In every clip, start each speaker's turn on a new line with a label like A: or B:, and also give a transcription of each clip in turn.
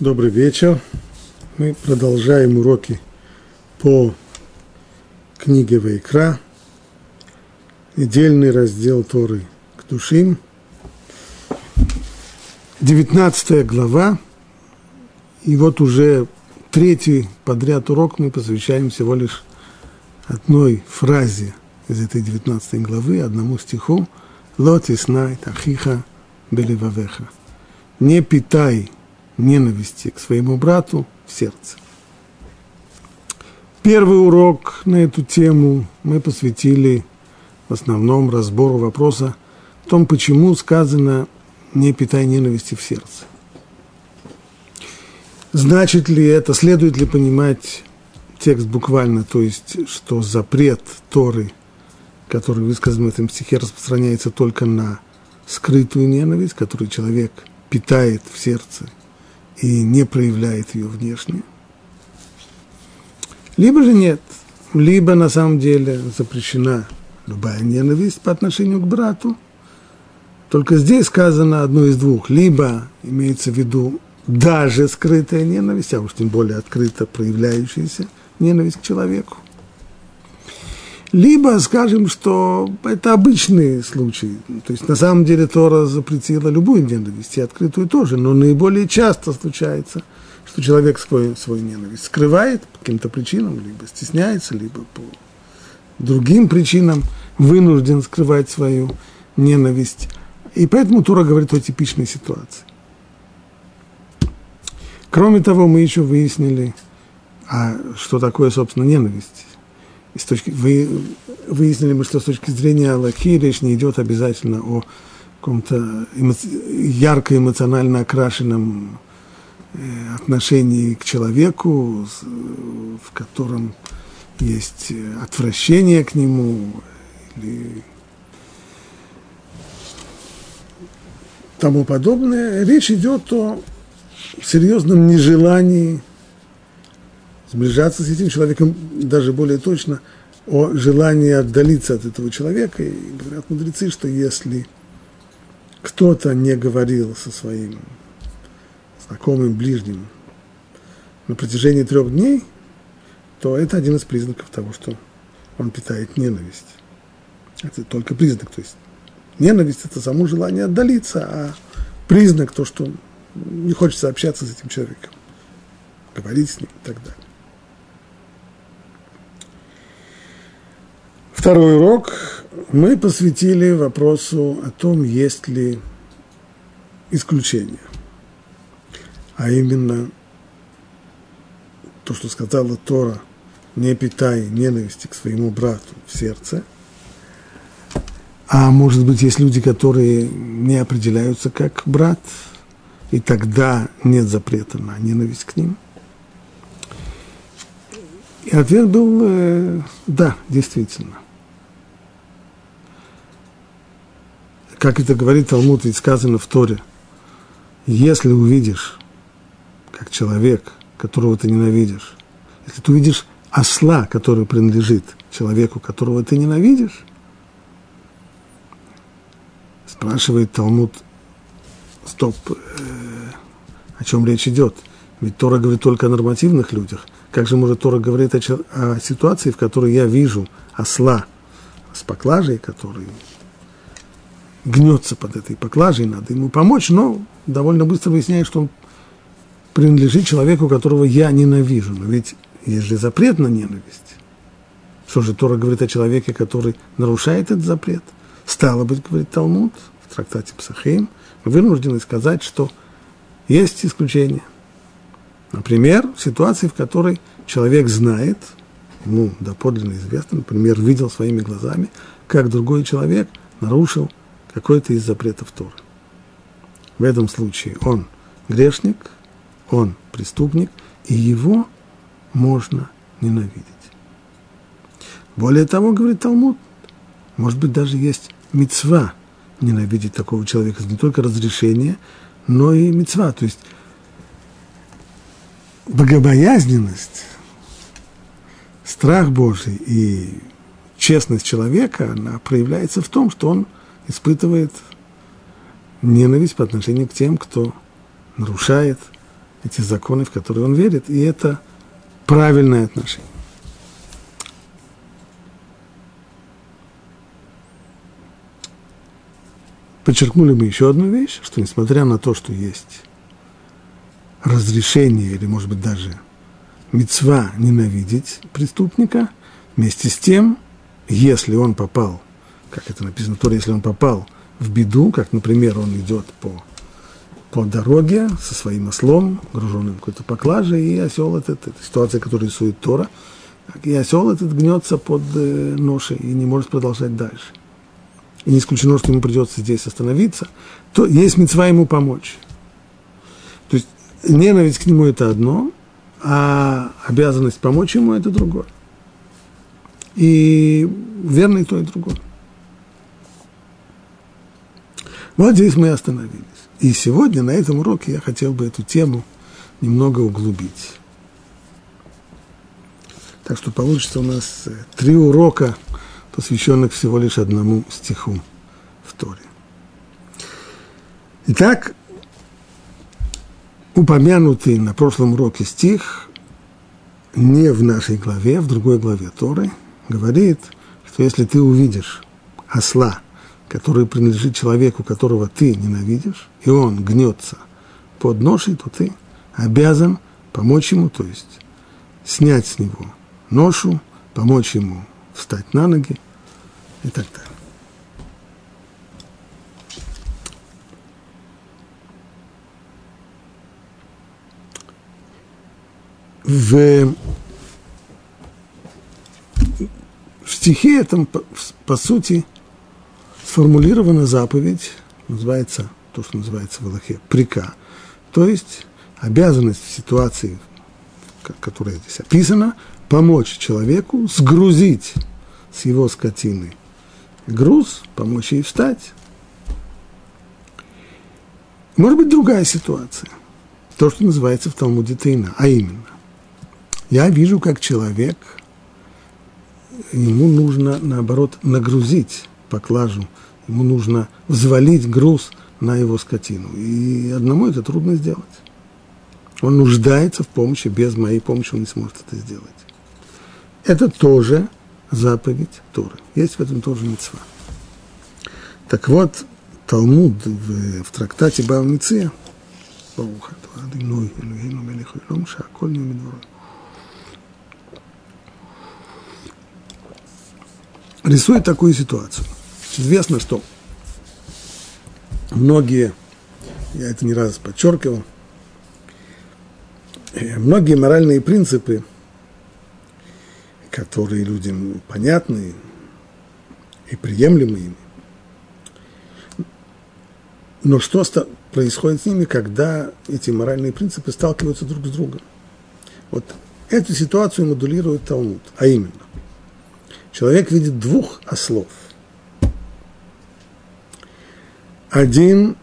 A: Добрый вечер. Мы продолжаем уроки по книге Вайкра. Недельный раздел Торы к душим. 19 глава. И вот уже третий подряд урок мы посвящаем всего лишь одной фразе из этой 19 главы, одному стиху. Лотиснай тахиха беливавеха. Не питай ненависти к своему брату в сердце. Первый урок на эту тему мы посвятили в основном разбору вопроса о том, почему сказано «не питай ненависти в сердце». Значит ли это, следует ли понимать текст буквально, то есть, что запрет Торы, который высказан в этом стихе, распространяется только на скрытую ненависть, которую человек питает в сердце – и не проявляет ее внешне. Либо же нет, либо на самом деле запрещена любая ненависть по отношению к брату. Только здесь сказано одно из двух. Либо имеется в виду даже скрытая ненависть, а уж тем более открыто проявляющаяся ненависть к человеку. Либо скажем, что это обычный случай. То есть на самом деле Тора запретила любую ненависть, и открытую тоже, но наиболее часто случается, что человек свой, свой ненависть скрывает по каким-то причинам, либо стесняется, либо по другим причинам вынужден скрывать свою ненависть. И поэтому Тора говорит о типичной ситуации. Кроме того, мы еще выяснили, а что такое, собственно, ненависть с точки, вы, выяснили мы, что с точки зрения Аллахи речь не идет обязательно о каком-то эмоци, ярко эмоционально окрашенном э, отношении к человеку, в котором есть отвращение к нему или тому подобное. Речь идет о серьезном нежелании сближаться с этим человеком, даже более точно, о желании отдалиться от этого человека. И говорят мудрецы, что если кто-то не говорил со своим знакомым, ближним на протяжении трех дней, то это один из признаков того, что он питает ненависть. Это только признак, то есть ненависть – это само желание отдалиться, а признак то, что не хочется общаться с этим человеком, говорить с ним и так далее. Второй урок мы посвятили вопросу о том, есть ли исключение. А именно то, что сказала Тора, не питай ненависти к своему брату в сердце. А может быть, есть люди, которые не определяются как брат, и тогда нет запрета на ненависть к ним. И ответ был э, да, действительно. Как это говорит Талмуд, ведь сказано в Торе, если увидишь, как человек, которого ты ненавидишь, если ты увидишь осла, который принадлежит человеку, которого ты ненавидишь, спрашивает Талмуд, стоп, э, о чем речь идет? Ведь Тора говорит только о нормативных людях. Как же может Тора говорить о, о ситуации, в которой я вижу осла с поклажей, который гнется под этой поклажей, надо ему помочь, но довольно быстро выясняет, что он принадлежит человеку, которого я ненавижу. Но ведь есть же запрет на ненависть. Что же Тора говорит о человеке, который нарушает этот запрет? Стало быть, говорит Талмуд в трактате Псахим, мы вынуждены сказать, что есть исключения. Например, в ситуации, в которой человек знает, ему доподлинно известно, например, видел своими глазами, как другой человек нарушил какой-то из запретов Торы. В этом случае он грешник, он преступник, и его можно ненавидеть. Более того, говорит Талмуд, может быть, даже есть мецва ненавидеть такого человека, не только разрешение, но и мецва, то есть богобоязненность, страх Божий и честность человека, она проявляется в том, что он – испытывает ненависть по отношению к тем, кто нарушает эти законы, в которые он верит, и это правильное отношение. Подчеркнули мы еще одну вещь, что несмотря на то, что есть разрешение или, может быть, даже мецва ненавидеть преступника, вместе с тем, если он попал, как это написано то если он попал в беду, как, например, он идет по, по дороге со своим ослом, груженным какой-то поклажей, и осел этот, это ситуация, которую рисует Тора, и осел этот гнется под э, ношей и не может продолжать дальше и не исключено, что ему придется здесь остановиться, то есть мецва ему помочь. То есть ненависть к нему – это одно, а обязанность помочь ему – это другое. И верно и то, и другое. Вот здесь мы остановились. И сегодня на этом уроке я хотел бы эту тему немного углубить. Так что получится у нас э, три урока – посвященных всего лишь одному стиху в Торе. Итак, упомянутый на прошлом уроке стих не в нашей главе, в другой главе Торы, говорит, что если ты увидишь осла, который принадлежит человеку, которого ты ненавидишь, и он гнется под ношей, то ты обязан помочь ему, то есть снять с него ношу, помочь ему встать на ноги и так далее. В, в стихе этом, по, по сути, сформулирована заповедь, называется, то, что называется в Аллахе, прика, то есть обязанность в ситуации, которая здесь описана, помочь человеку сгрузить с его скотины груз, помочь ей встать. Может быть, другая ситуация. То, что называется в Талмуде Тейна. А именно, я вижу, как человек, ему нужно, наоборот, нагрузить поклажу, ему нужно взвалить груз на его скотину. И одному это трудно сделать. Он нуждается в помощи, без моей помощи он не сможет это сделать. Это тоже заповедь Торы. Есть в этом тоже мецва. Так вот, Талмуд в, в трактате Бавниция, рисует такую ситуацию. Известно, что многие, я это не раз подчеркивал, э, многие моральные принципы – которые людям понятны и приемлемы им. Но что происходит с ними, когда эти моральные принципы сталкиваются друг с другом? Вот эту ситуацию модулирует Талмуд, а именно, человек видит двух ослов. Один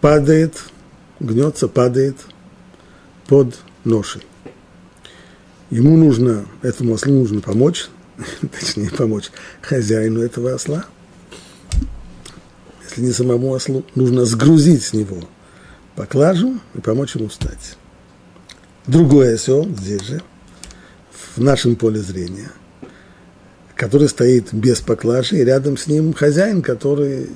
A: падает, гнется, падает под ношей. Ему нужно, этому ослу нужно помочь, точнее помочь хозяину этого осла. Если не самому ослу, нужно сгрузить с него поклажу и помочь ему встать. Другой осел здесь же, в нашем поле зрения, который стоит без поклажи, и рядом с ним хозяин, который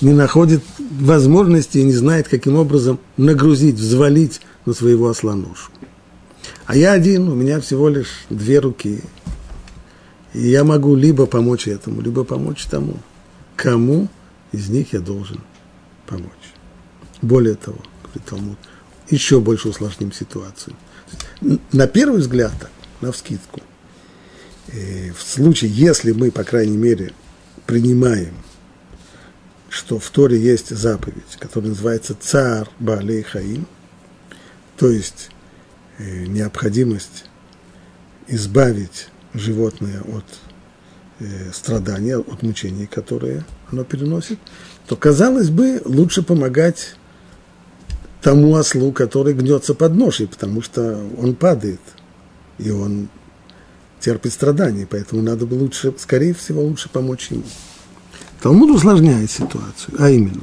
A: не находит возможности и не знает, каким образом нагрузить, взвалить на своего осла ношу. А я один, у меня всего лишь две руки. И я могу либо помочь этому, либо помочь тому. Кому из них я должен помочь? Более того, говорит Талмуд, еще больше усложним ситуацию. На первый взгляд, на вскидку, э, в случае, если мы, по крайней мере, принимаем, что в Торе есть заповедь, которая называется «Цар Баалей Хаим», то есть Э, необходимость избавить животное от э, страдания, от мучений, которые оно переносит, то, казалось бы, лучше помогать тому ослу, который гнется под ношей, потому что он падает, и он терпит страдания, поэтому надо бы лучше, скорее всего, лучше помочь ему. Талмуд усложняет ситуацию, а именно,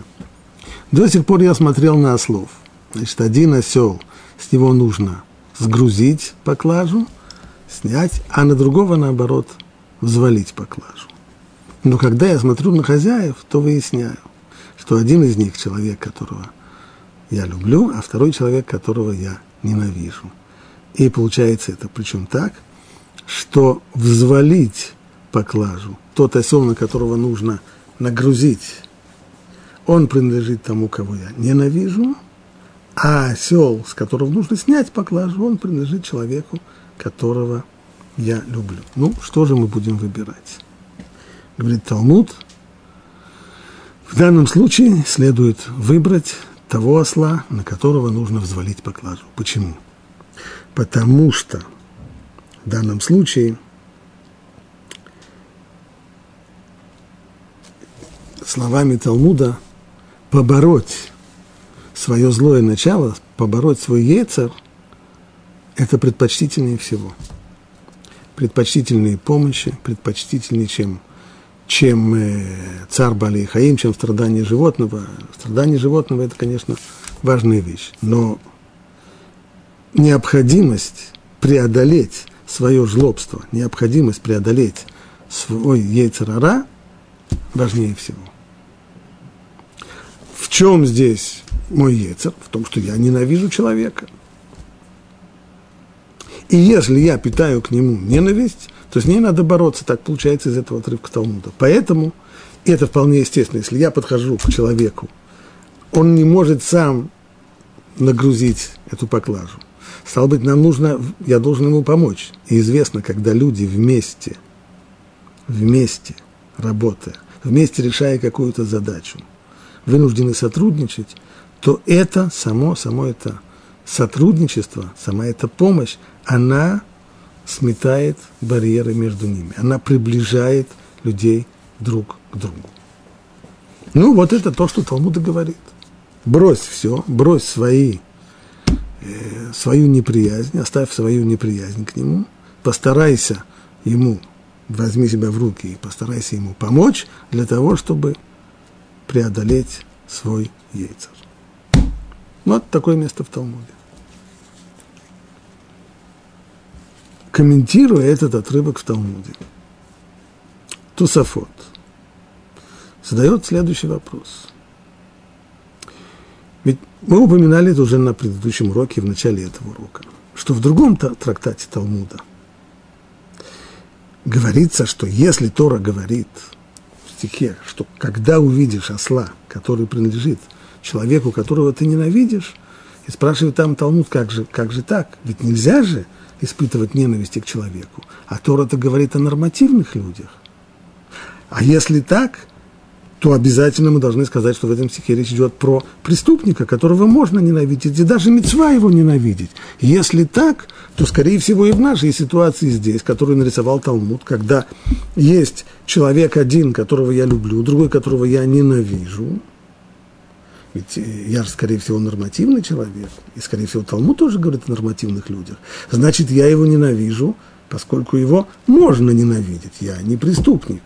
A: До сих пор я смотрел на ослов. Значит, один осел, с него нужно сгрузить поклажу, снять, а на другого, наоборот, взвалить поклажу. Но когда я смотрю на хозяев, то выясняю, что один из них человек, которого я люблю, а второй человек, которого я ненавижу. И получается это, причем так, что взвалить поклажу, тот осел, на которого нужно нагрузить, он принадлежит тому, кого я ненавижу, а осел, с которого нужно снять поклажу, он принадлежит человеку, которого я люблю. Ну, что же мы будем выбирать? Говорит Талмуд, в данном случае следует выбрать того осла, на которого нужно взвалить поклажу. Почему? Потому что в данном случае словами Талмуда побороть свое злое начало, побороть свой яйцер, это предпочтительнее всего. Предпочтительнее помощи, предпочтительнее, чем, чем э, царь Бали Хаим, чем страдание животного. Страдание животного – это, конечно, важная вещь. Но необходимость преодолеть свое жлобство, необходимость преодолеть свой яйцерара важнее всего. В чем здесь мой яйцер? В том, что я ненавижу человека. И если я питаю к нему ненависть, то с ней надо бороться. Так получается из этого отрывка Талмуда. Поэтому, и это вполне естественно, если я подхожу к человеку, он не может сам нагрузить эту поклажу. Стало быть, нам нужно, я должен ему помочь. И известно, когда люди вместе, вместе работая, вместе решая какую-то задачу, вынуждены сотрудничать, то это само, само это сотрудничество, сама эта помощь, она сметает барьеры между ними, она приближает людей друг к другу. Ну, вот это то, что Талмуд говорит. Брось все, брось свои, свою неприязнь, оставь свою неприязнь к нему, постарайся ему, возьми себя в руки и постарайся ему помочь для того, чтобы преодолеть свой яйцер. Вот такое место в Талмуде. Комментируя этот отрывок в Талмуде, Тусафот задает следующий вопрос. Ведь мы упоминали это уже на предыдущем уроке, в начале этого урока, что в другом трактате Талмуда говорится, что если Тора говорит – стихе, что когда увидишь осла, который принадлежит человеку, которого ты ненавидишь, и спрашивает там Талмуд, как же, как же так? Ведь нельзя же испытывать ненависти к человеку. А Тора-то говорит о нормативных людях. А если так, то обязательно мы должны сказать, что в этом стихе речь идет про преступника, которого можно ненавидеть, и даже мецва его ненавидеть. Если так, то, скорее всего, и в нашей ситуации здесь, которую нарисовал Талмуд, когда есть человек один, которого я люблю, другой, которого я ненавижу, ведь я же, скорее всего, нормативный человек, и, скорее всего, Талмуд тоже говорит о нормативных людях, значит, я его ненавижу, поскольку его можно ненавидеть. Я не преступник,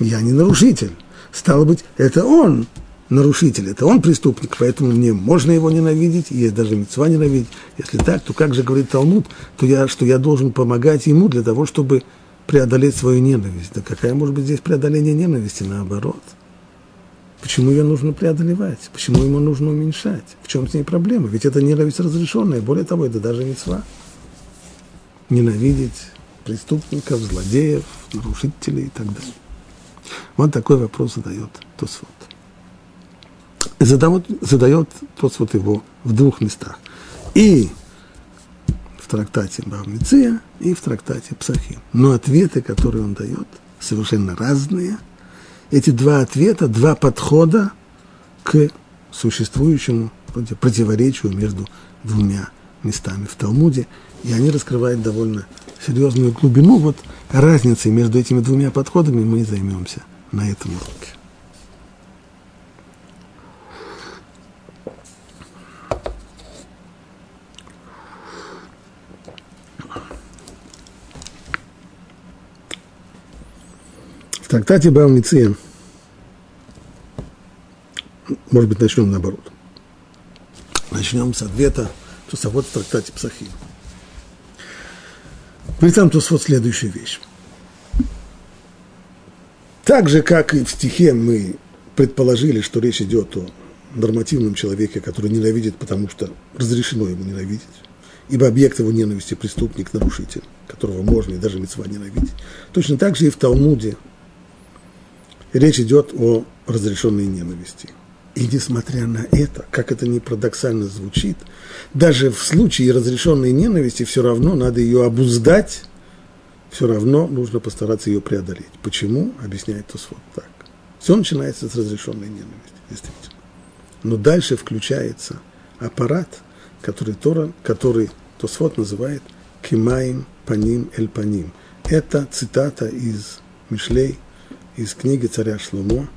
A: я не нарушитель. Стало быть, это он нарушитель, это он преступник, поэтому мне можно его ненавидеть, есть даже мецва ненавидеть. Если так, то как же говорит Талмуд, то я, что я должен помогать ему для того, чтобы преодолеть свою ненависть. Да какая может быть здесь преодоление ненависти, наоборот? Почему ее нужно преодолевать? Почему ему нужно уменьшать? В чем с ней проблема? Ведь это ненависть разрешенная, более того, это даже мецва. Ненавидеть преступников, злодеев, нарушителей и так далее. Вот такой вопрос задает Тосфот. Задает, задает Тосфот его в двух местах. И в трактате Бавмиция, и в трактате Псахим. Но ответы, которые он дает, совершенно разные. Эти два ответа, два подхода к существующему противоречию между двумя местами в Талмуде, и они раскрывают довольно серьезную глубину. Вот разницей между этими двумя подходами мы и займемся на этом уроке. В трактате Баумиция может быть, начнем наоборот. Начнем с ответа Тусовод в трактате Псахим. При этом Тусовод следующую вещь. Так же, как и в стихе мы предположили, что речь идет о нормативном человеке, который ненавидит, потому что разрешено ему ненавидеть, ибо объект его ненависти – преступник, нарушитель, которого можно и даже мецва ненавидеть. Точно так же и в Талмуде речь идет о разрешенной ненависти. И несмотря на это, как это не парадоксально звучит, даже в случае разрешенной ненависти все равно надо ее обуздать, все равно нужно постараться ее преодолеть. Почему? Объясняет Тосфот так. Все начинается с разрешенной ненависти, действительно. Но дальше включается аппарат, который Тора, который Тосфот называет Кимаим Паним Эль Паним. Это цитата из Мишлей, из книги царя Шломо,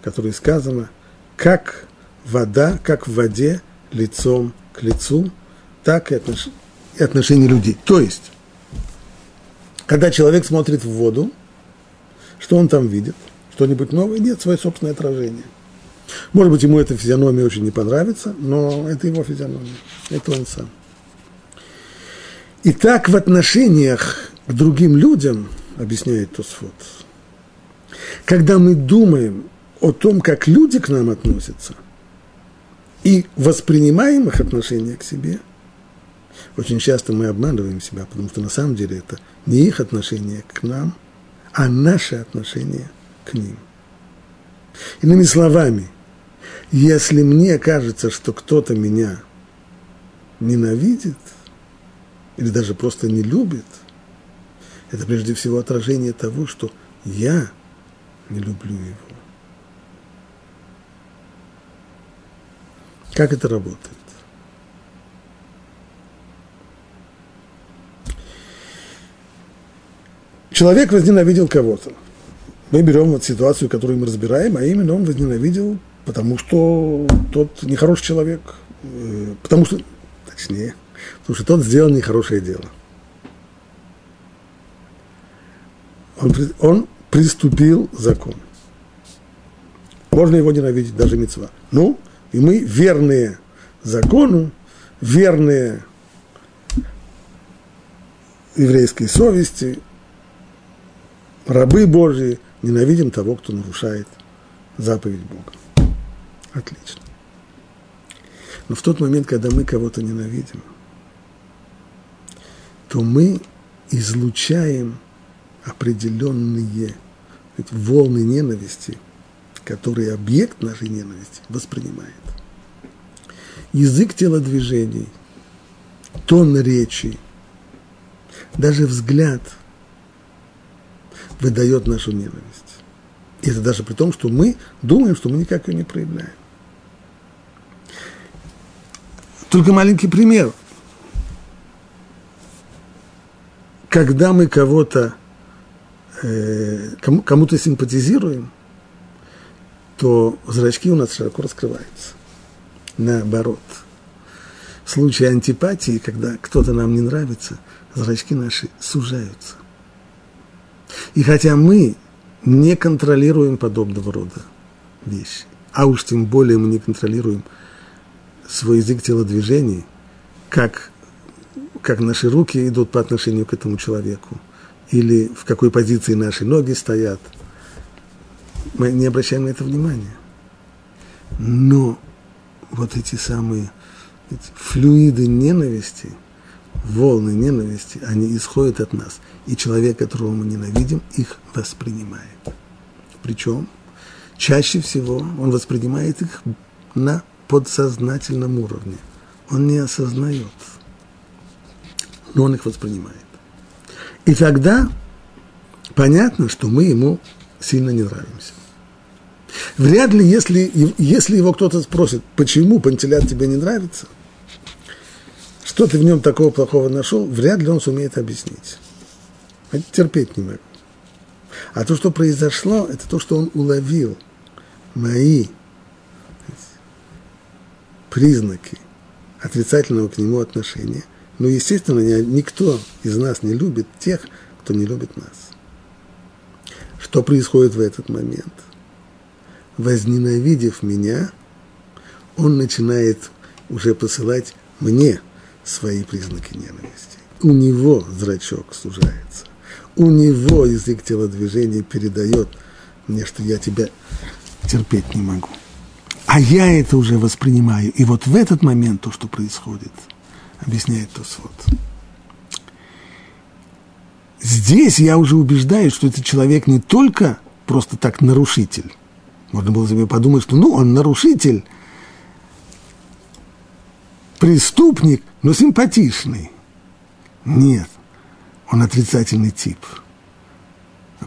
A: в которой сказано, как вода, как в воде, лицом к лицу, так и, отнош... и отношения людей. То есть, когда человек смотрит в воду, что он там видит? Что-нибудь новое? Нет, свое собственное отражение. Может быть, ему эта физиономия очень не понравится, но это его физиономия, это он сам. И так в отношениях к другим людям, объясняет Тосфот, когда мы думаем о том, как люди к нам относятся, и воспринимаем их отношение к себе, очень часто мы обманываем себя, потому что на самом деле это не их отношение к нам, а наше отношение к ним. Иными словами, если мне кажется, что кто-то меня ненавидит – или даже просто не любит, это прежде всего отражение того, что я не люблю его. Как это работает? Человек возненавидел кого-то. Мы берем вот ситуацию, которую мы разбираем, а именно он возненавидел, потому что тот нехороший человек, э, потому что, точнее, потому что тот сделал нехорошее дело. Он, он приступил закон. Можно его ненавидеть, даже мецва. Ну, и мы верные закону, верные еврейской совести, рабы Божьи, ненавидим того, кто нарушает заповедь Бога. Отлично. Но в тот момент, когда мы кого-то ненавидим, то мы излучаем определенные волны ненависти, которые объект нашей ненависти воспринимает. Язык телодвижений, тон речи, даже взгляд выдает нашу ненависть. И это даже при том, что мы думаем, что мы никак ее не проявляем. Только маленький пример. когда мы кого-то, э, кому, кому-то симпатизируем, то зрачки у нас широко раскрываются. Наоборот. В случае антипатии, когда кто-то нам не нравится, зрачки наши сужаются. И хотя мы не контролируем подобного рода вещи, а уж тем более мы не контролируем свой язык телодвижений, как как наши руки идут по отношению к этому человеку, или в какой позиции наши ноги стоят. Мы не обращаем на это внимания. Но вот эти самые эти флюиды ненависти, волны ненависти, они исходят от нас. И человек, которого мы ненавидим, их воспринимает. Причем чаще всего он воспринимает их на подсознательном уровне. Он не осознает но он их воспринимает. И тогда понятно, что мы ему сильно не нравимся. Вряд ли, если, если его кто-то спросит, почему Пантелят тебе не нравится, что ты в нем такого плохого нашел, вряд ли он сумеет объяснить. Это терпеть не могу. А то, что произошло, это то, что он уловил мои признаки отрицательного к нему отношения – но, естественно, никто из нас не любит тех, кто не любит нас. Что происходит в этот момент? Возненавидев меня, он начинает уже посылать мне свои признаки ненависти. У него зрачок сужается. У него язык телодвижения передает мне, что я тебя терпеть не могу. А я это уже воспринимаю. И вот в этот момент то, что происходит, объясняет Тосфот. Здесь я уже убеждаюсь, что этот человек не только просто так нарушитель. Можно было себе подумать, что ну, он нарушитель, преступник, но симпатичный. Нет, он отрицательный тип.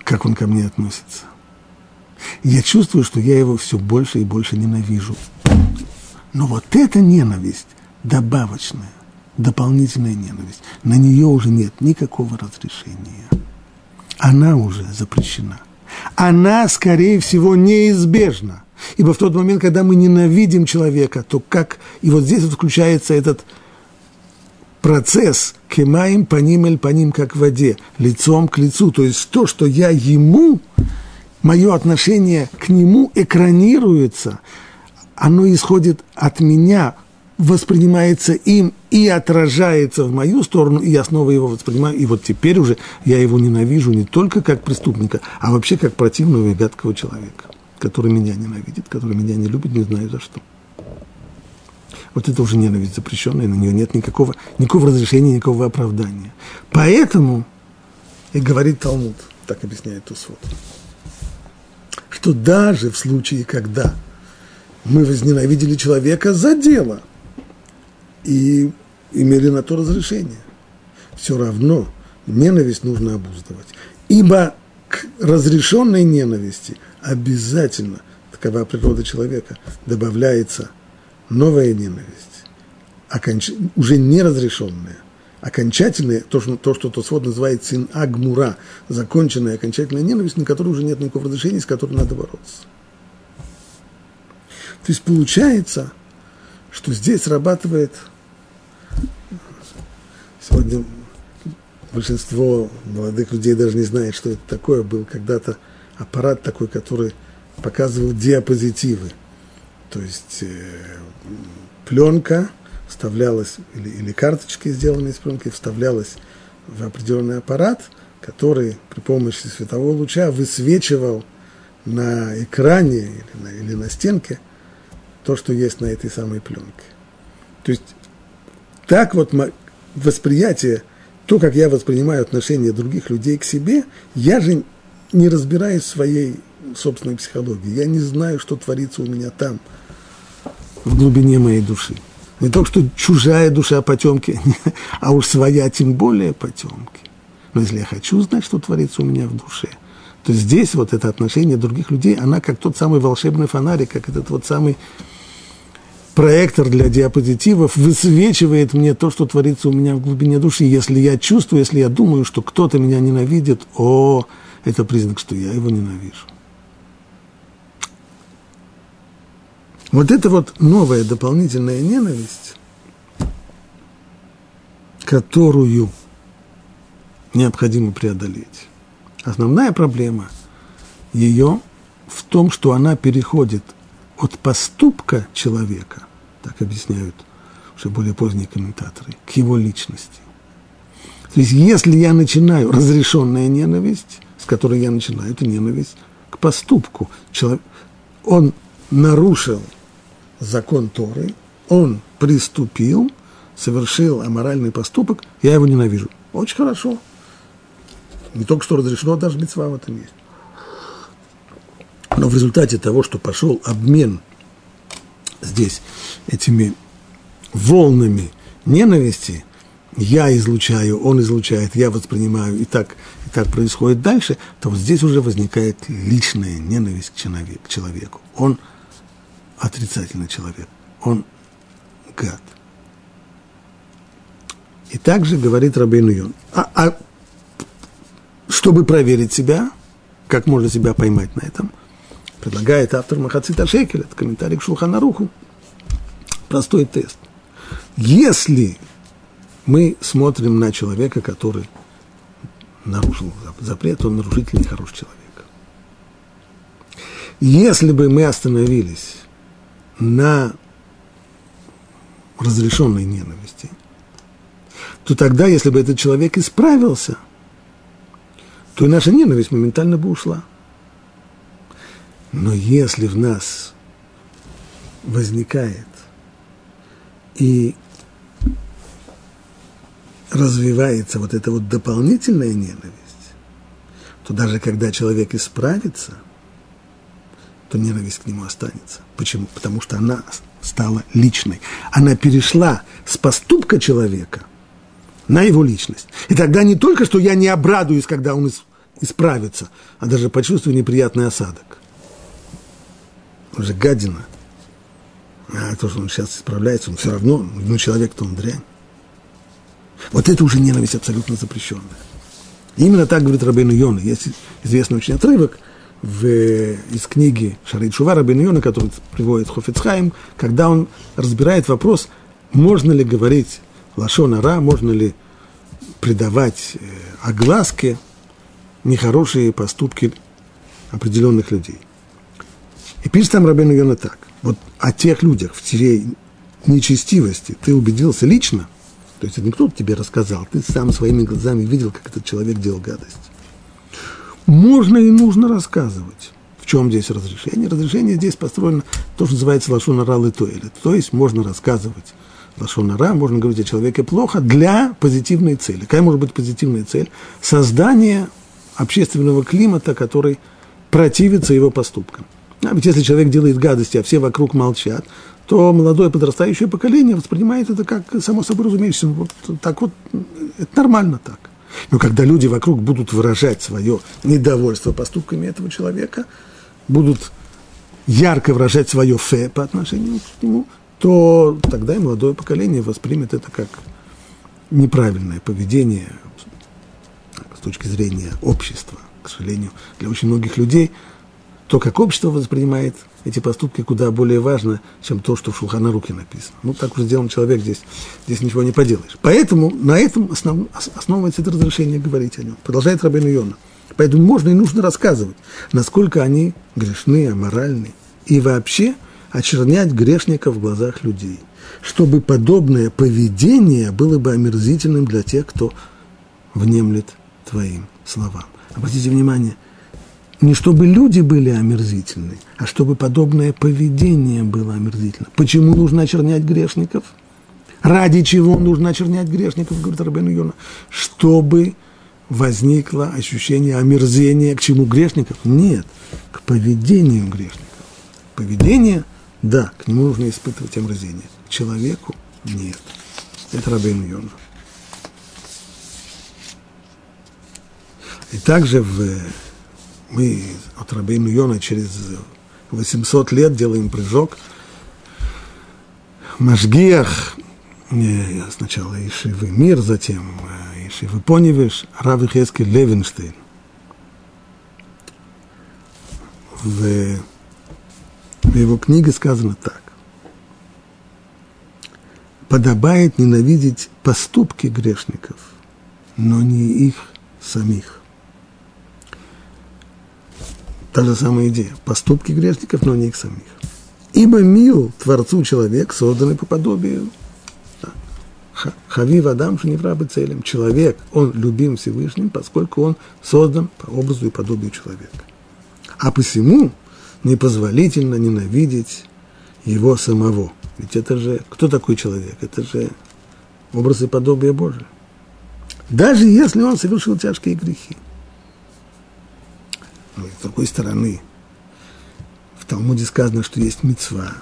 A: Как он ко мне относится? Я чувствую, что я его все больше и больше ненавижу. Но вот эта ненависть добавочная, дополнительная ненависть, на нее уже нет никакого разрешения. Она уже запрещена. Она, скорее всего, неизбежна. Ибо в тот момент, когда мы ненавидим человека, то как... И вот здесь вот включается этот процесс кемаем по ним по ним, как в воде, лицом к лицу. То есть то, что я ему, мое отношение к нему экранируется, оно исходит от меня, воспринимается им и отражается в мою сторону, и я снова его воспринимаю. И вот теперь уже я его ненавижу не только как преступника, а вообще как противного и гадкого человека, который меня ненавидит, который меня не любит, не знаю за что. Вот это уже ненависть запрещенная, на нее нет никакого, никакого разрешения, никакого оправдания. Поэтому и говорит Талмуд, так объясняет Тусвот, что даже в случае, когда мы возненавидели человека за дело и имели на то разрешение, все равно ненависть нужно обуздывать. Ибо к разрешенной ненависти обязательно, такова природа человека, добавляется новая ненависть, оконч... уже неразрешенная, окончательная, то, что, то, что Тосфот называет син агмура, законченная окончательная ненависть, на которую уже нет никакого разрешения, с которой надо бороться. То есть получается, что здесь срабатывает сегодня большинство молодых людей даже не знает, что это такое. Был когда-то аппарат такой, который показывал диапозитивы. То есть э, пленка вставлялась, или, или карточки, сделанные из пленки, вставлялась в определенный аппарат, который при помощи светового луча высвечивал на экране или на, или на стенке – то, что есть на этой самой пленке. То есть так вот восприятие, то, как я воспринимаю отношение других людей к себе, я же не разбираюсь в своей собственной психологии. Я не знаю, что творится у меня там, в глубине моей души. Не только что чужая душа потемки, а уж своя тем более потемки. Но если я хочу знать, что творится у меня в душе, то здесь вот это отношение других людей, она как тот самый волшебный фонарик, как этот вот самый проектор для диапозитивов высвечивает мне то, что творится у меня в глубине души. Если я чувствую, если я думаю, что кто-то меня ненавидит, о, это признак, что я его ненавижу. Вот это вот новая дополнительная ненависть, которую необходимо преодолеть. Основная проблема ее в том, что она переходит от поступка человека, так объясняют уже более поздние комментаторы, к его личности. То есть, если я начинаю разрешенная ненависть, с которой я начинаю, это ненависть к поступку. Человек, он нарушил закон Торы, он приступил, совершил аморальный поступок, я его ненавижу. Очень хорошо. Не только что разрешено, даже мецва в этом есть. Но в результате того, что пошел обмен здесь этими волнами ненависти, я излучаю, он излучает, я воспринимаю, и так, и так происходит дальше, то вот здесь уже возникает личная ненависть к человеку. Он отрицательный человек, он гад. И также говорит Рабейну Йон. А, а чтобы проверить себя, как можно себя поймать на этом – предлагает автор Махацита Шекель, это комментарий к Шулханаруху. Простой тест. Если мы смотрим на человека, который нарушил запрет, он нарушитель, нехороший человек. Если бы мы остановились на разрешенной ненависти, то тогда, если бы этот человек исправился, то и наша ненависть моментально бы ушла. Но если в нас возникает и развивается вот эта вот дополнительная ненависть, то даже когда человек исправится, то ненависть к нему останется. Почему? Потому что она стала личной. Она перешла с поступка человека на его личность. И тогда не только, что я не обрадуюсь, когда он исправится, а даже почувствую неприятный осадок. Он же гадина. А то, что он сейчас исправляется, он все равно, ну, человек-то он дрянь. Вот это уже ненависть абсолютно запрещенная. И именно так говорит Рабейну Йона. Есть известный очень отрывок в, из книги Шарит Шува Рабейну Йона, который приводит Хофицхайм, когда он разбирает вопрос, можно ли говорить лашон ара, можно ли придавать э, огласке нехорошие поступки определенных людей. И пишет там Рабейну Йона так. Вот о тех людях, в чьей нечестивости ты убедился лично, то есть это не кто-то тебе рассказал, ты сам своими глазами видел, как этот человек делал гадость. Можно и нужно рассказывать. В чем здесь разрешение? Разрешение здесь построено то, что называется лашон ара летуэлет. То есть можно рассказывать лашон ара, можно говорить о человеке плохо для позитивной цели. Какая может быть позитивная цель? Создание общественного климата, который противится его поступкам. А ведь если человек делает гадости, а все вокруг молчат, то молодое подрастающее поколение воспринимает это как само собой разумеется. Вот так вот, это нормально так. Но когда люди вокруг будут выражать свое недовольство поступками этого человека, будут ярко выражать свое фе по отношению к нему, то тогда и молодое поколение воспримет это как неправильное поведение с точки зрения общества. К сожалению, для очень многих людей то, как общество воспринимает эти поступки куда более важно, чем то, что в Шулхана Руке написано. Ну, так уже сделан человек, здесь, здесь ничего не поделаешь. Поэтому на этом основ, основывается это разрешение говорить о нем. Продолжает Рабин Йона. Поэтому можно и нужно рассказывать, насколько они грешны, аморальны. И вообще очернять грешников в глазах людей. Чтобы подобное поведение было бы омерзительным для тех, кто внемлет твоим словам. Обратите внимание – не чтобы люди были омерзительны, а чтобы подобное поведение было омерзительно. Почему нужно очернять грешников? Ради чего нужно очернять грешников, говорит Рабен Йона? Чтобы возникло ощущение омерзения к чему грешников? Нет, к поведению грешников. Поведение, да, к нему нужно испытывать омерзение. К человеку нет. Это Рабен Йона. И также в мы от Рабейну Йона через 800 лет делаем прыжок. Машгиях, сначала Ишивы Мир, затем э, Ишивы Поневиш, Рав Ихески Левинштейн. В, в его книге сказано так. Подобает ненавидеть поступки грешников, но не их самих. Та же самая идея. Поступки грешников, но не их самих. Ибо мил Творцу человек, созданный по подобию. Хави Вадам Шаневрабы целем. Человек, он любим Всевышним, поскольку он создан по образу и подобию человека. А посему непозволительно ненавидеть его самого. Ведь это же, кто такой человек? Это же образ и подобие Божие. Даже если он совершил тяжкие грехи. Но с другой стороны, в Талмуде сказано, что есть мецва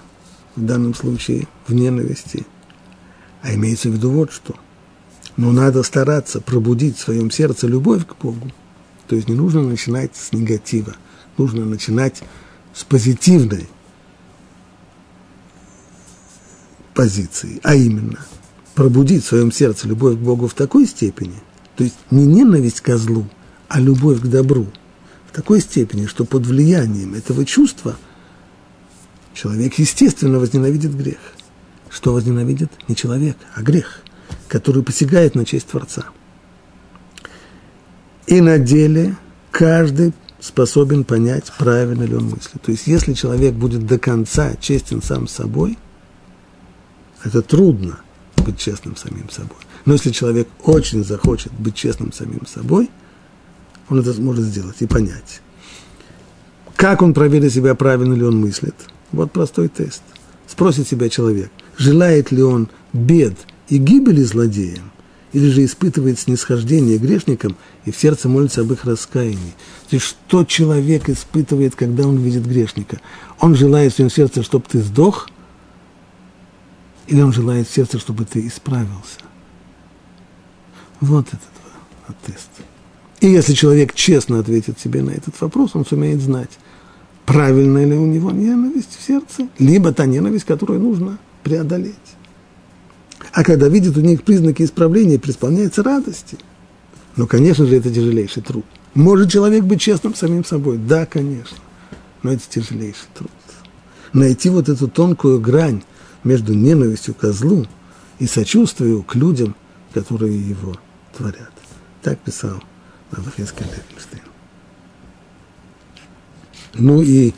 A: в данном случае в ненависти. А имеется в виду вот что. Но надо стараться пробудить в своем сердце любовь к Богу. То есть не нужно начинать с негатива, нужно начинать с позитивной позиции, а именно пробудить в своем сердце любовь к Богу в такой степени, то есть не ненависть к злу, а любовь к добру – такой степени, что под влиянием этого чувства человек, естественно, возненавидит грех. Что возненавидит? Не человек, а грех, который посягает на честь Творца. И на деле каждый способен понять, правильно ли он мыслит. То есть, если человек будет до конца честен сам собой, Это трудно быть честным самим собой. Но если человек очень захочет быть честным самим собой, он это сможет сделать и понять. Как он проверит себя, правильно ли он мыслит? Вот простой тест. Спросит себя человек, желает ли он бед и гибели злодеям, или же испытывает снисхождение грешникам и в сердце молится об их раскаянии. То есть, что человек испытывает, когда он видит грешника? Он желает в своем сердце, чтобы ты сдох, или он желает в сердце, чтобы ты исправился? Вот этот вот тест. И если человек честно ответит себе на этот вопрос, он сумеет знать, правильная ли у него ненависть в сердце, либо та ненависть, которую нужно преодолеть. А когда видит у них признаки исправления, преисполняется радости. Но, конечно же, это тяжелейший труд. Может человек быть честным самим собой? Да, конечно. Но это тяжелейший труд. Найти вот эту тонкую грань между ненавистью к злу и сочувствием к людям, которые его творят. Так писал Навахинский Левинштейн. Ну и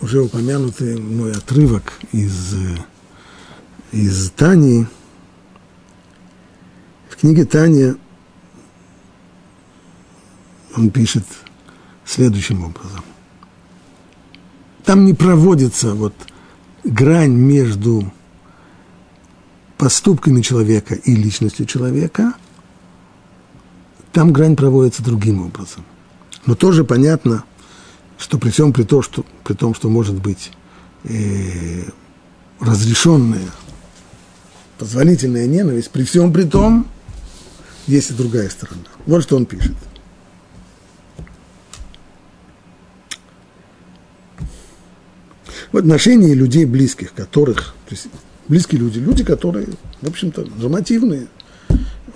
A: уже упомянутый мой отрывок из э, из Тани. В книге Таня он пишет следующим образом. Там не проводится вот грань между поступками человека и личностью человека, там грань проводится другим образом. Но тоже понятно, что при всем при, то, что, при том, что может быть э, разрешенная позволительная ненависть, при всем при том, есть и другая сторона. Вот что он пишет. В отношении людей близких, которых, то есть близкие люди, люди, которые, в общем-то, нормативные,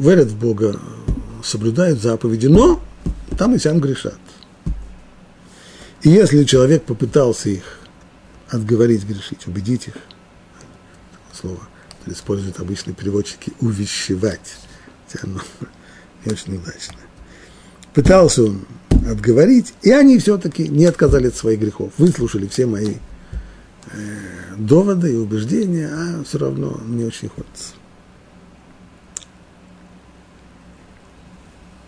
A: верят в Бога, соблюдают заповеди, но там и сам грешат. И если человек попытался их отговорить грешить, убедить их, слово – используют обычные переводчики увещевать. Хотя оно не очень удачно. Пытался он отговорить, и они все-таки не отказали от своих грехов. Выслушали все мои э, доводы и убеждения, а все равно не очень хочется.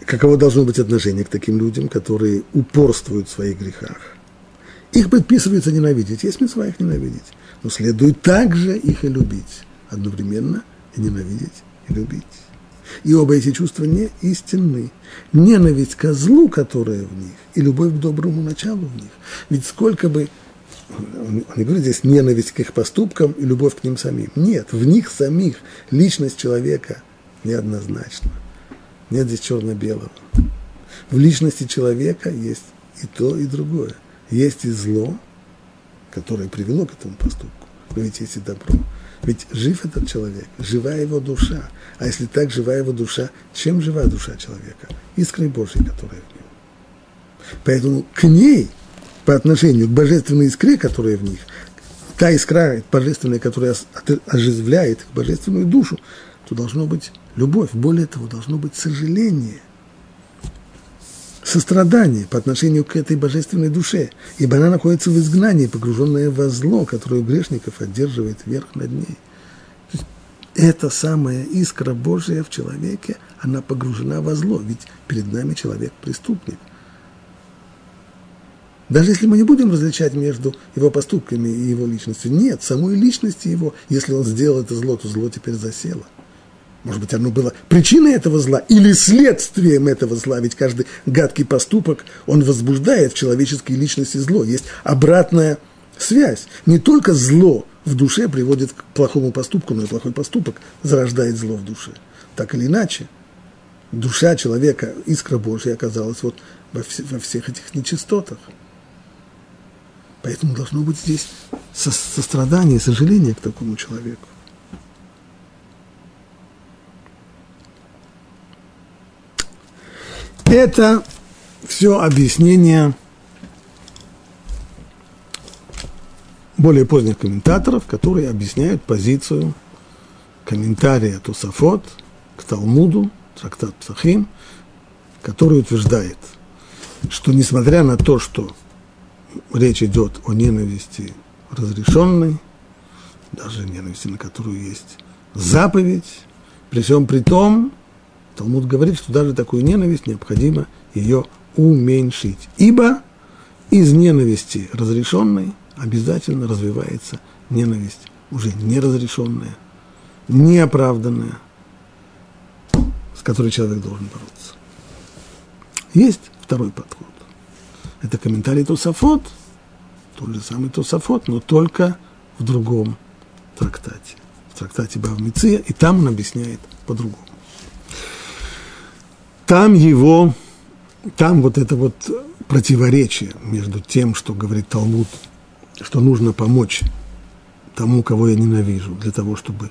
A: Каково должно быть отношение к таким людям, которые упорствуют в своих грехах? Их предписывается ненавидеть, есть смысл их ненавидеть, но следует также их и любить одновременно и ненавидеть, и любить. И оба эти чувства не истинны. Ненависть к злу, которая в них, и любовь к доброму началу в них. Ведь сколько бы, он не говорит здесь ненависть к их поступкам и любовь к ним самим. Нет, в них самих личность человека неоднозначна. Нет здесь черно-белого. В личности человека есть и то, и другое. Есть и зло, которое привело к этому поступку, но ведь есть и добро. Ведь жив этот человек, жива его душа. А если так жива его душа, чем жива душа человека? Искрой Божьей, которая в нем. Поэтому к ней, по отношению к божественной искре, которая в них, та искра божественная, которая оживляет божественную душу, то должно быть любовь. Более того, должно быть сожаление сострадание по отношению к этой божественной душе, ибо она находится в изгнании, погруженная во зло, которое у грешников одерживает верх над ней. эта самая искра Божия в человеке, она погружена во зло, ведь перед нами человек преступник. Даже если мы не будем различать между его поступками и его личностью, нет, самой личности его, если он сделал это зло, то зло теперь засело. Может быть, оно было причиной этого зла или следствием этого зла, ведь каждый гадкий поступок, он возбуждает в человеческой личности зло. Есть обратная связь. Не только зло в душе приводит к плохому поступку, но и плохой поступок зарождает зло в душе. Так или иначе, душа человека, искра Божья оказалась вот во, все, во всех этих нечистотах. Поэтому должно быть здесь сострадание, сожаление к такому человеку. Это все объяснение более поздних комментаторов, которые объясняют позицию комментария Тусафот к Талмуду, трактат Псахим, который утверждает, что несмотря на то, что речь идет о ненависти разрешенной, даже ненависти, на которую есть заповедь, при всем при том, Талмуд говорит, что даже такую ненависть необходимо ее уменьшить. Ибо из ненависти разрешенной обязательно развивается ненависть уже неразрешенная, неоправданная, с которой человек должен бороться. Есть второй подход. Это комментарий Тософот, тот же самый Тософот, но только в другом трактате. В трактате Бавмиция, и там он объясняет по-другому. Там его, там вот это вот противоречие между тем, что говорит Талмуд, что нужно помочь тому, кого я ненавижу, для того, чтобы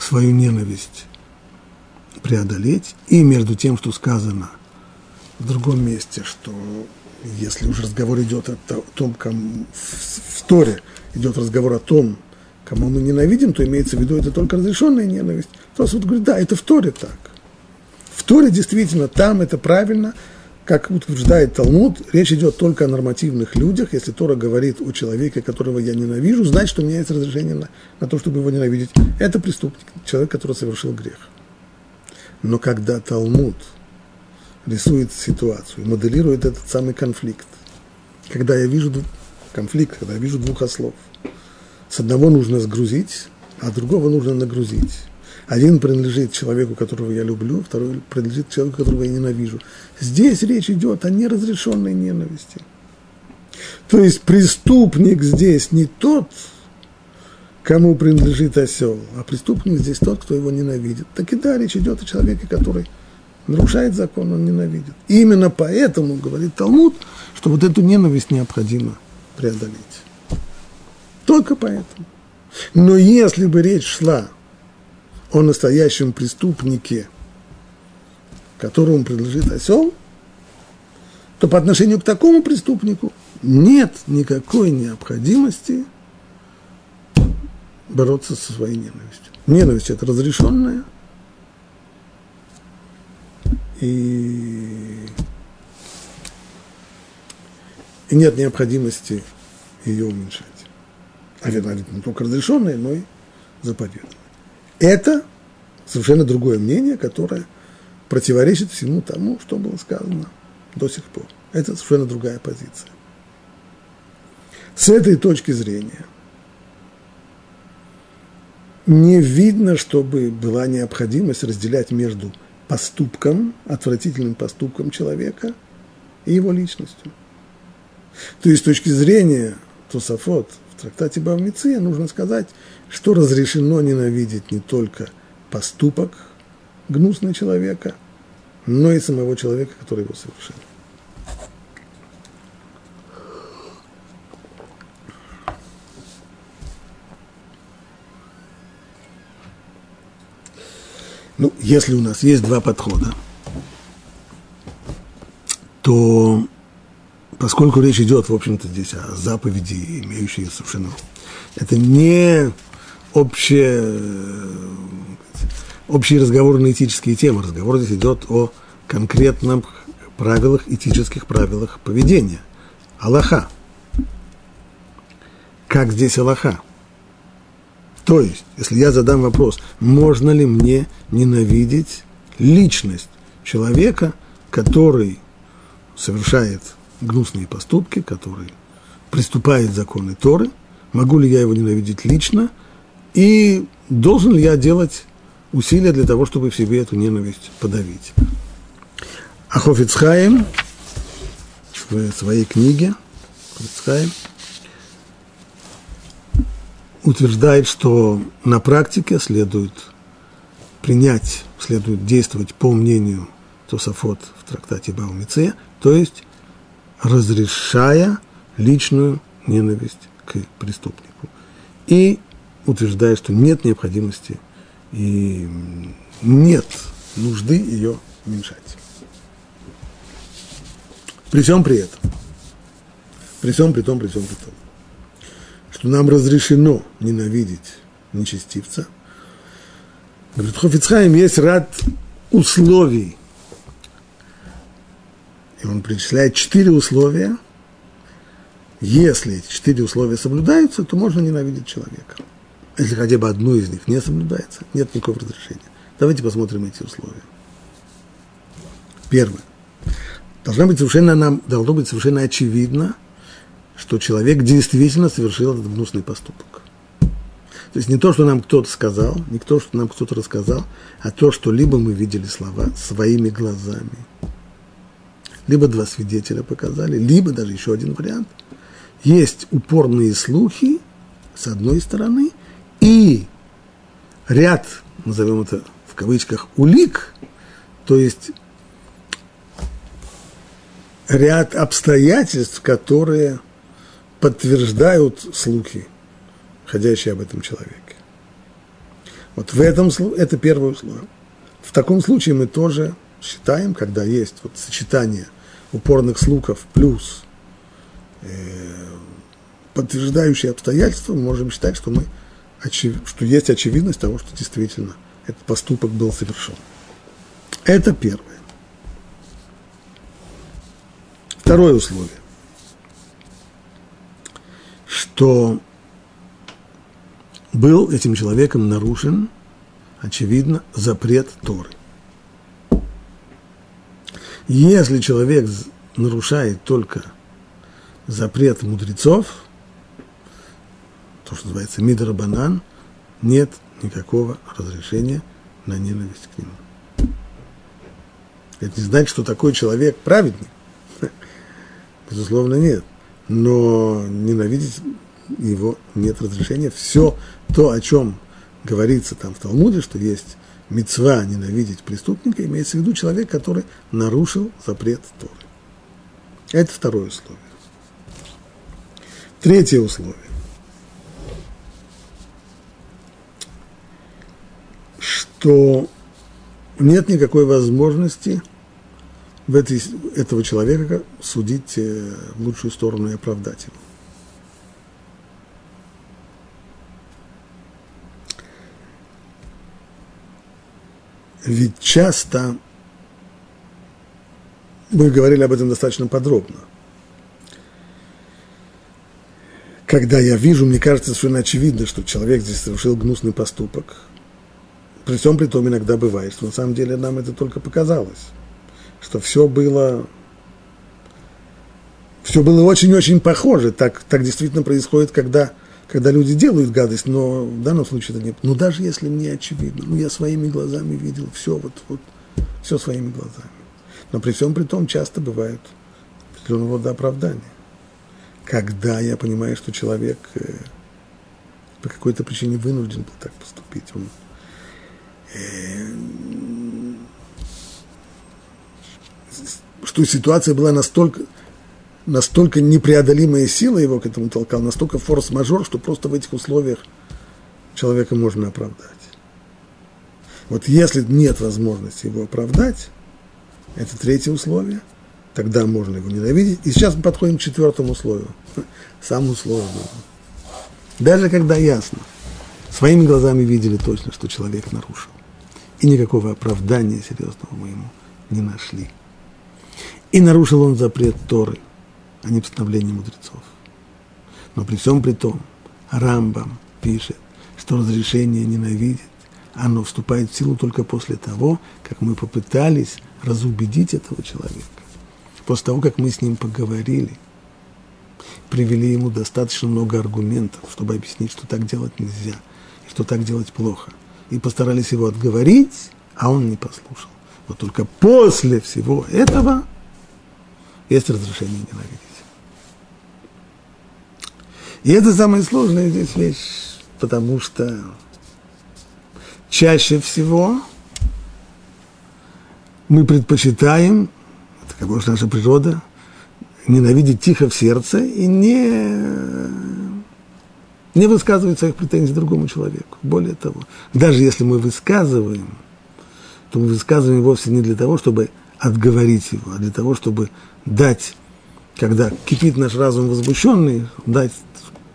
A: свою ненависть преодолеть, и между тем, что сказано в другом месте, что если уже разговор идет о том, кому, в, в Торе идет разговор о том, кому мы ненавидим, то имеется в виду это только разрешенная ненависть. То есть вот говорит, да, это в Торе так. В Торе действительно там это правильно, как утверждает Талмуд, речь идет только о нормативных людях. Если Тора говорит о человеке, которого я ненавижу, значит, что у меня есть разрешение на, на то, чтобы его ненавидеть. Это преступник, человек, который совершил грех. Но когда Талмуд рисует ситуацию, моделирует этот самый конфликт, когда я вижу конфликт, когда я вижу двух ослов, с одного нужно сгрузить, а другого нужно нагрузить. Один принадлежит человеку, которого я люблю, второй принадлежит человеку, которого я ненавижу. Здесь речь идет о неразрешенной ненависти. То есть преступник здесь не тот, кому принадлежит осел, а преступник здесь тот, кто его ненавидит. Так и да, речь идет о человеке, который нарушает закон, он ненавидит. И именно поэтому, говорит Талмуд, что вот эту ненависть необходимо преодолеть. Только поэтому. Но если бы речь шла о настоящем преступнике, которому принадлежит осел, то по отношению к такому преступнику нет никакой необходимости бороться со своей ненавистью. Ненависть – это разрешенная, и, и нет необходимости ее уменьшать. А она не только разрешенная, но и заповедная. Это совершенно другое мнение, которое противоречит всему тому, что было сказано до сих пор. Это совершенно другая позиция. С этой точки зрения не видно, чтобы была необходимость разделять между поступком, отвратительным поступком человека и его личностью. То есть с точки зрения Тософот в трактате Бавмиция нужно сказать, что разрешено ненавидеть не только поступок гнусного человека, но и самого человека, который его совершил. Ну, если у нас есть два подхода, то поскольку речь идет, в общем-то, здесь о заповеди, имеющей совершенно... Это не общие, общие разговоры на этические темы. Разговор здесь идет о конкретных правилах, этических правилах поведения. Аллаха. Как здесь Аллаха? То есть, если я задам вопрос, можно ли мне ненавидеть личность человека, который совершает гнусные поступки, который приступает законы Торы, могу ли я его ненавидеть лично, и должен ли я делать усилия для того, чтобы в себе эту ненависть подавить. Ахофицхайм в своей книге Хофицхайм утверждает, что на практике следует принять, следует действовать по мнению Тософот в трактате Баумице, то есть разрешая личную ненависть к преступнику. И утверждает, что нет необходимости и нет нужды ее уменьшать. При всем при этом, при всем при том, при всем при том, что нам разрешено ненавидеть нечестивца, говорит, Хофицхайм есть ряд условий. И он перечисляет четыре условия, Если эти четыре условия соблюдаются, то можно ненавидеть человека. Если хотя бы одно из них не соблюдается, нет никакого разрешения. Давайте посмотрим эти условия. Первое. Должно быть совершенно, нам, должно быть совершенно очевидно, что человек действительно совершил этот гнусный поступок. То есть не то, что нам кто-то сказал, не то, что нам кто-то рассказал, а то, что либо мы видели слова своими глазами, либо два свидетеля показали, либо даже еще один вариант. Есть упорные слухи, с одной стороны, и ряд, назовем это в кавычках, улик, то есть ряд обстоятельств, которые подтверждают слухи, ходящие об этом человеке. Вот в этом это первое условие. В таком случае мы тоже считаем, когда есть вот сочетание упорных слухов плюс э, подтверждающие обстоятельства, мы можем считать, что, мы, что есть очевидность того, что действительно этот поступок был совершен. Это первое. Второе условие, что был этим человеком нарушен, очевидно, запрет Торы. Если человек нарушает только запрет мудрецов, то, что называется мидрабанан, нет никакого разрешения на ненависть к нему. Это не значит, что такой человек праведник. Безусловно, нет. Но ненавидеть его нет разрешения. Все то, о чем говорится там в Талмуде, что есть мецва ненавидеть преступника, имеется в виду человек, который нарушил запрет Торы. Это второе условие. Третье условие. Что нет никакой возможности в этой, этого человека судить э, в лучшую сторону и оправдать его. Ведь часто, мы говорили об этом достаточно подробно, когда я вижу, мне кажется совершенно очевидно, что человек здесь совершил гнусный поступок. При всем при том иногда бывает, что на самом деле нам это только показалось, что все было все было очень-очень похоже. Так, так действительно происходит, когда когда люди делают гадость, но в данном случае это не... Ну, даже если мне очевидно, ну, я своими глазами видел все, вот, вот, все своими глазами. Но при всем при том часто бывают определенного рода оправдания. Когда я понимаю, что человек э, по какой-то причине вынужден был так поступить, он что ситуация была настолько, настолько непреодолимая сила его к этому толкала, настолько форс-мажор, что просто в этих условиях человека можно оправдать. Вот если нет возможности его оправдать, это третье условие, тогда можно его ненавидеть. И сейчас мы подходим к четвертому условию, самому сложному. Даже когда ясно, своими глазами видели точно, что человек нарушил. И никакого оправдания серьезного мы ему не нашли. И нарушил он запрет Торы – а не постановление мудрецов. Но при всем при том, Рамбам пишет, что разрешение ненавидеть, оно вступает в силу только после того, как мы попытались разубедить этого человека. После того, как мы с ним поговорили, привели ему достаточно много аргументов, чтобы объяснить, что так делать нельзя, и что так делать плохо. И постарались его отговорить, а он не послушал. Вот только после всего этого есть разрешение ненавидеть. И это самая сложная здесь вещь, потому что чаще всего мы предпочитаем, как уж наша природа, ненавидеть тихо в сердце и не, не высказывать своих претензий другому человеку. Более того, даже если мы высказываем, то мы высказываем вовсе не для того, чтобы отговорить его, а для того, чтобы дать, когда кипит наш разум возмущенный, дать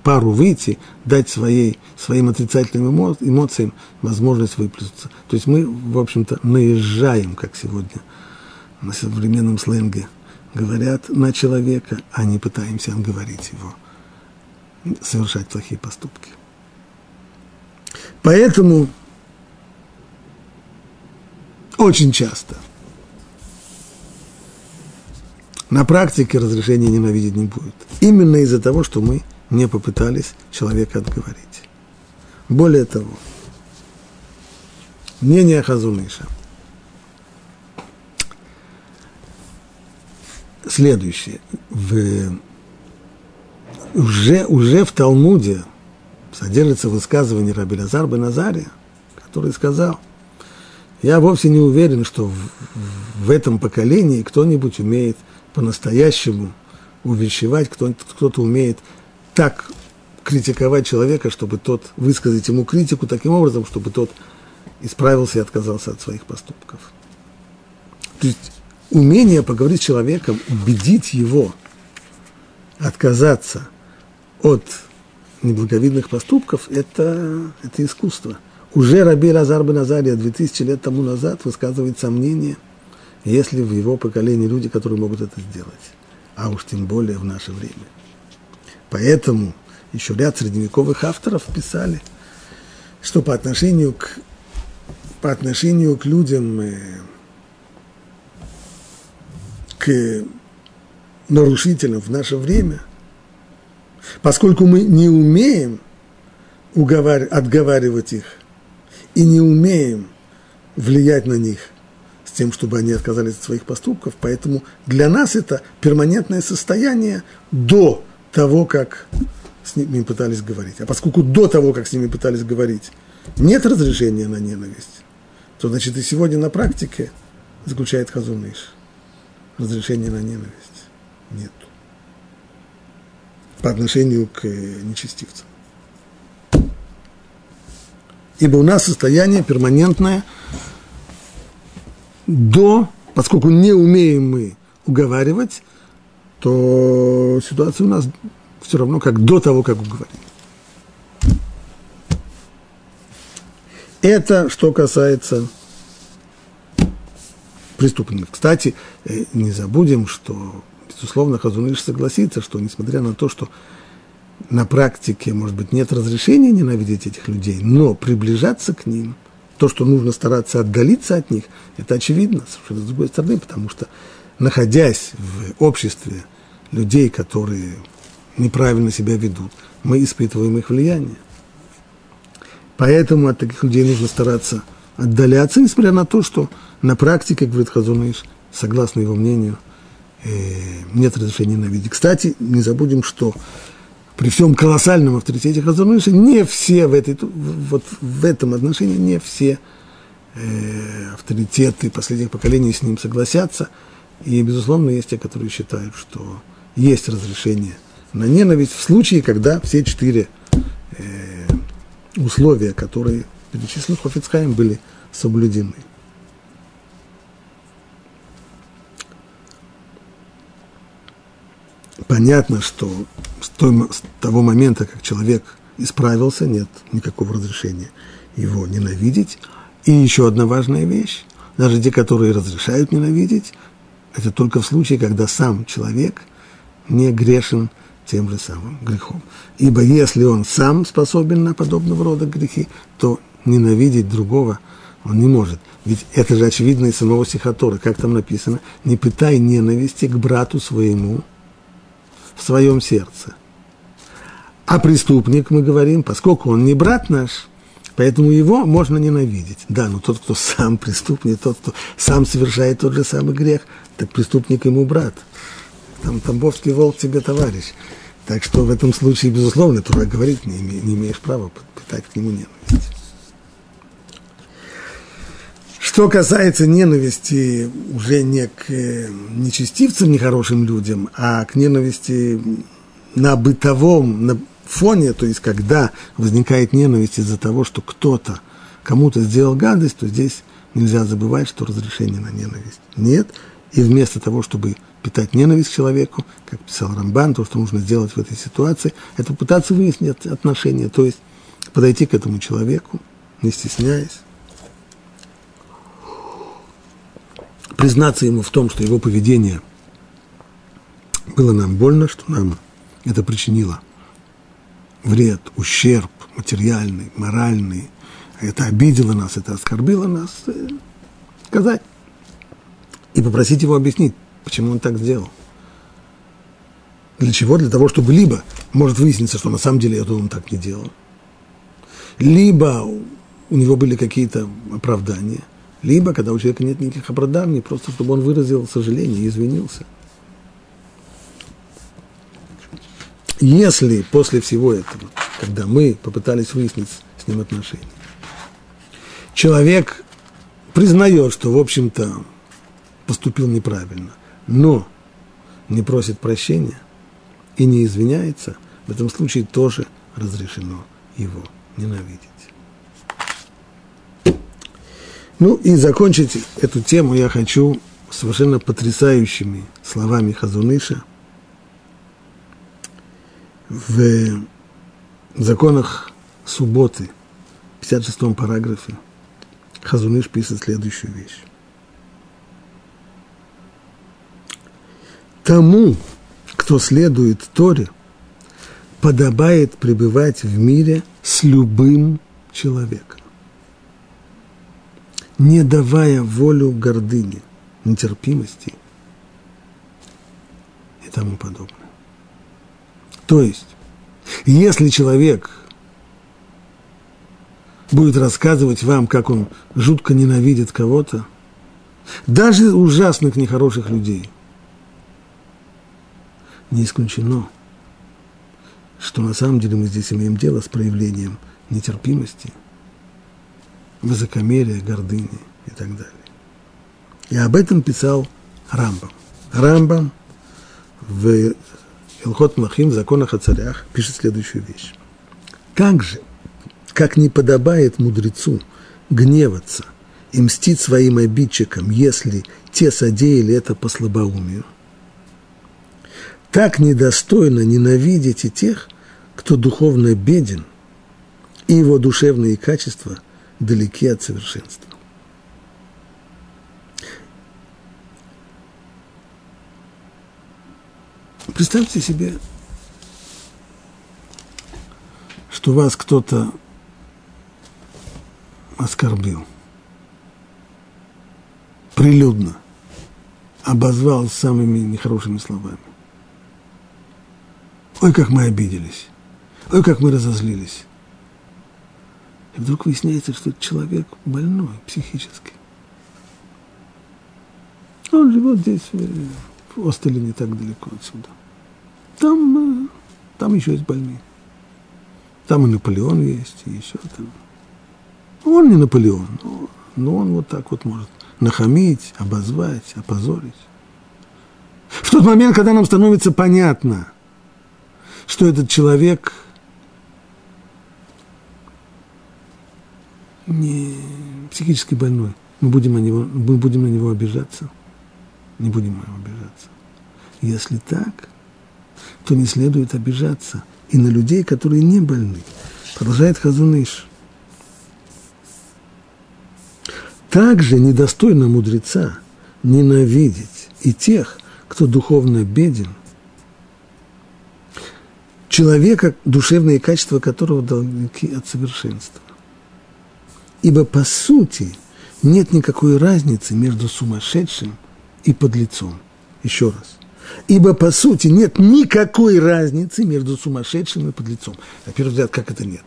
A: пару выйти, дать своей, своим отрицательным эмоциям возможность выплеснуться. То есть мы, в общем-то, наезжаем, как сегодня на современном сленге говорят на человека, а не пытаемся отговорить его совершать плохие поступки. Поэтому очень часто на практике разрешения ненавидеть не будет. Именно из-за того, что мы не попытались человека отговорить. Более того, мнение Хазуныша – следующее. В, уже, уже в Талмуде содержится высказывание Раби Лазар бен Азария, который сказал, я вовсе не уверен, что в, в этом поколении кто-нибудь умеет по-настоящему увещевать, кто, кто-то умеет так критиковать человека, чтобы тот высказать ему критику таким образом, чтобы тот исправился и отказался от своих поступков. То есть умение поговорить с человеком, убедить его отказаться от неблаговидных поступков, это, это искусство. Уже Раби Лазар бен Азария 2000 лет тому назад высказывает сомнение, если в его поколении люди, которые могут это сделать, а уж тем более в наше время. Поэтому еще ряд средневековых авторов писали, что по отношению к, по отношению к людям, э, к нарушителям в наше время, поскольку мы не умеем уговар... отговаривать их и не умеем влиять на них с тем, чтобы они отказались от своих поступков, поэтому для нас это перманентное состояние до того, как с ними пытались говорить. А поскольку до того, как с ними пытались говорить, нет разрешения на ненависть, то значит и сегодня на практике заключает Хазуныш – разрешения на ненависть нет. По отношению к э, нечестивцам. Ибо у нас состояние перманентное до, поскольку не умеем мы уговаривать, то ситуация у нас все равно как до того, как уговорили. Это что касается преступников. Кстати, э, не забудем, что, безусловно, Хазуныш согласится, что несмотря на то, что на практике, может быть, нет разрешения ненавидеть этих людей, но приближаться к ним, то, что нужно стараться отдалиться от них, это очевидно, совершенно с другой стороны, потому что, находясь в обществе людей, которые неправильно себя ведут, мы испытываем их влияние. Поэтому от таких людей нужно стараться отдаляться, несмотря на то, что на практике, говорит Хазуныш, согласно его мнению, нет разрешения ненавидеть. Кстати, не забудем, что при всем колоссальном авторитете Хазуныша не все в, этой, вот в этом отношении, не все э, авторитеты последних поколений с ним согласятся. И, безусловно, есть те, которые считают, что есть разрешение на ненависть в случае, когда все четыре э, условия, которые перечислены Хофицхайм, были соблюдены. Понятно, что с, того момента, как человек исправился, нет никакого разрешения его ненавидеть. И еще одна важная вещь, даже те, которые разрешают ненавидеть, это только в случае, когда сам человек не грешен тем же самым грехом. Ибо если он сам способен на подобного рода грехи, то ненавидеть другого он не может. Ведь это же очевидно из самого стихотора, как там написано, не пытай ненависти к брату своему, в своем сердце. А преступник, мы говорим, поскольку он не брат наш, поэтому его можно ненавидеть. Да, но тот, кто сам преступник, тот, кто сам совершает тот же самый грех, так преступник ему брат. Там Тамбовский волк тебе товарищ. Так что в этом случае, безусловно, Тура говорит, не, име, не имеешь права питать к нему ненависть. Что касается ненависти уже не к э, нечестивцам, нехорошим людям, а к ненависти на бытовом на фоне, то есть когда возникает ненависть из-за того, что кто-то кому-то сделал гадость, то здесь нельзя забывать, что разрешения на ненависть нет. И вместо того, чтобы питать ненависть к человеку, как писал Рамбан, то, что нужно сделать в этой ситуации, это пытаться выяснить отношения, то есть подойти к этому человеку, не стесняясь, признаться ему в том, что его поведение было нам больно, что нам это причинило вред, ущерб материальный, моральный, это обидело нас, это оскорбило нас, э, сказать и попросить его объяснить, почему он так сделал. Для чего? Для того, чтобы либо может выясниться, что на самом деле это он так не делал, либо у него были какие-то оправдания, либо, когда у человека нет никаких оправданий, просто чтобы он выразил сожаление и извинился. Если после всего этого, когда мы попытались выяснить с ним отношения, человек признает, что, в общем-то, поступил неправильно, но не просит прощения и не извиняется, в этом случае тоже разрешено его ненавидеть. Ну и закончить эту тему я хочу совершенно потрясающими словами Хазуныша в законах субботы, в 56 параграфе, Хазуныш пишет следующую вещь. Тому, кто следует Торе, подобает пребывать в мире с любым человеком не давая волю гордыне, нетерпимости и тому подобное. То есть, если человек будет рассказывать вам, как он жутко ненавидит кого-то, даже ужасных нехороших людей, не исключено, что на самом деле мы здесь имеем дело с проявлением нетерпимости – высокомерия, гордыни и так далее. И об этом писал Рамбам. Рамбам в Илхот Махим, в законах о царях, пишет следующую вещь. Как же, как не подобает мудрецу гневаться и мстить своим обидчикам, если те содеяли это по слабоумию, так недостойно ненавидеть и тех, кто духовно беден, и его душевные качества – далеки от совершенства. Представьте себе, что вас кто-то оскорбил, прилюдно, обозвал самыми нехорошими словами. Ой, как мы обиделись, ой, как мы разозлились. И вдруг выясняется, что человек больной психически. Он живет здесь, в Остеле, не так далеко отсюда. Там, э, там еще есть больные. Там и Наполеон есть, и еще там. Он не Наполеон, но, но он вот так вот может нахамить, обозвать, опозорить. В тот момент, когда нам становится понятно, что этот человек – не психически больной, мы будем, на него, мы будем на него обижаться? Не будем на него обижаться. Если так, то не следует обижаться и на людей, которые не больны. Продолжает Хазуныш. Также недостойно мудреца ненавидеть и тех, кто духовно беден, человека, душевные качества которого далеки от совершенства. Ибо по сути нет никакой разницы между сумасшедшим и подлецом. Еще раз. Ибо по сути нет никакой разницы между сумасшедшим и подлецом. На первый взгляд, как это нет?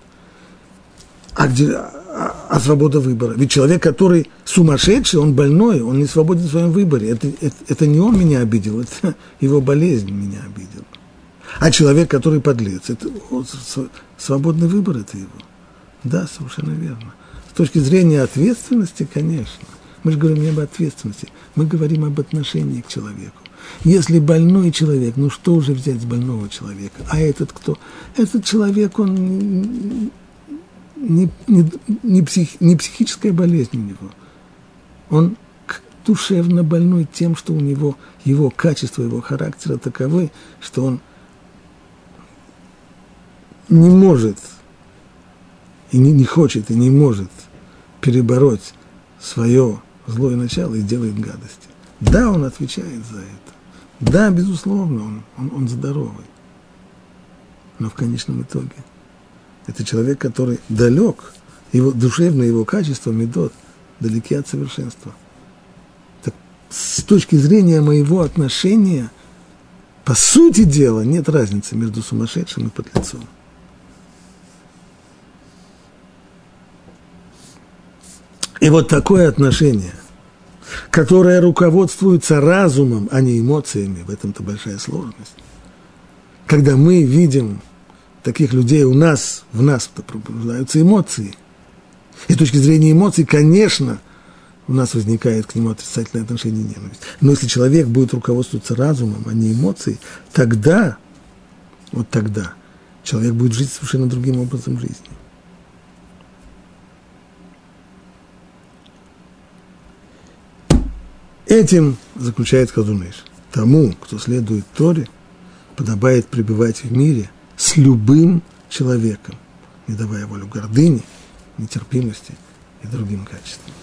A: А где а, а свобода выбора? Ведь человек, который сумасшедший, он больной, он не свободен в своем выборе. Это, это, это не он меня обидел, это его болезнь меня обидела. А человек, который подлец, это он, свободный выбор это его. Да, совершенно верно. С точки зрения ответственности, конечно. Мы же говорим не об ответственности, мы говорим об отношении к человеку. Если больной человек, ну что уже взять с больного человека? А этот кто? Этот человек, он не, не, не, псих, не психическая болезнь у него. Он душевно больной тем, что у него его качество, его характера таковы, что он не может и не, не хочет, и не может перебороть свое злое начало и делает гадости. Да, он отвечает за это. Да, безусловно, он, он, он здоровый. Но в конечном итоге это человек, который далек, его душевные его качества, медот, далеки от совершенства. Так, с точки зрения моего отношения, по сути дела, нет разницы между сумасшедшим и подлецом. И вот такое отношение, которое руководствуется разумом, а не эмоциями, в этом-то большая сложность. Когда мы видим таких людей, у нас, в нас пробуждаются эмоции. И с точки зрения эмоций, конечно, у нас возникает к нему отрицательное отношение ненависть. Но если человек будет руководствоваться разумом, а не эмоцией, тогда, вот тогда, человек будет жить совершенно другим образом жизни. Этим заключает Хазунеш. Тому, кто следует Торе, подобает пребывать в мире с любым человеком, не давая волю гордыне, нетерпимости и другим качествам.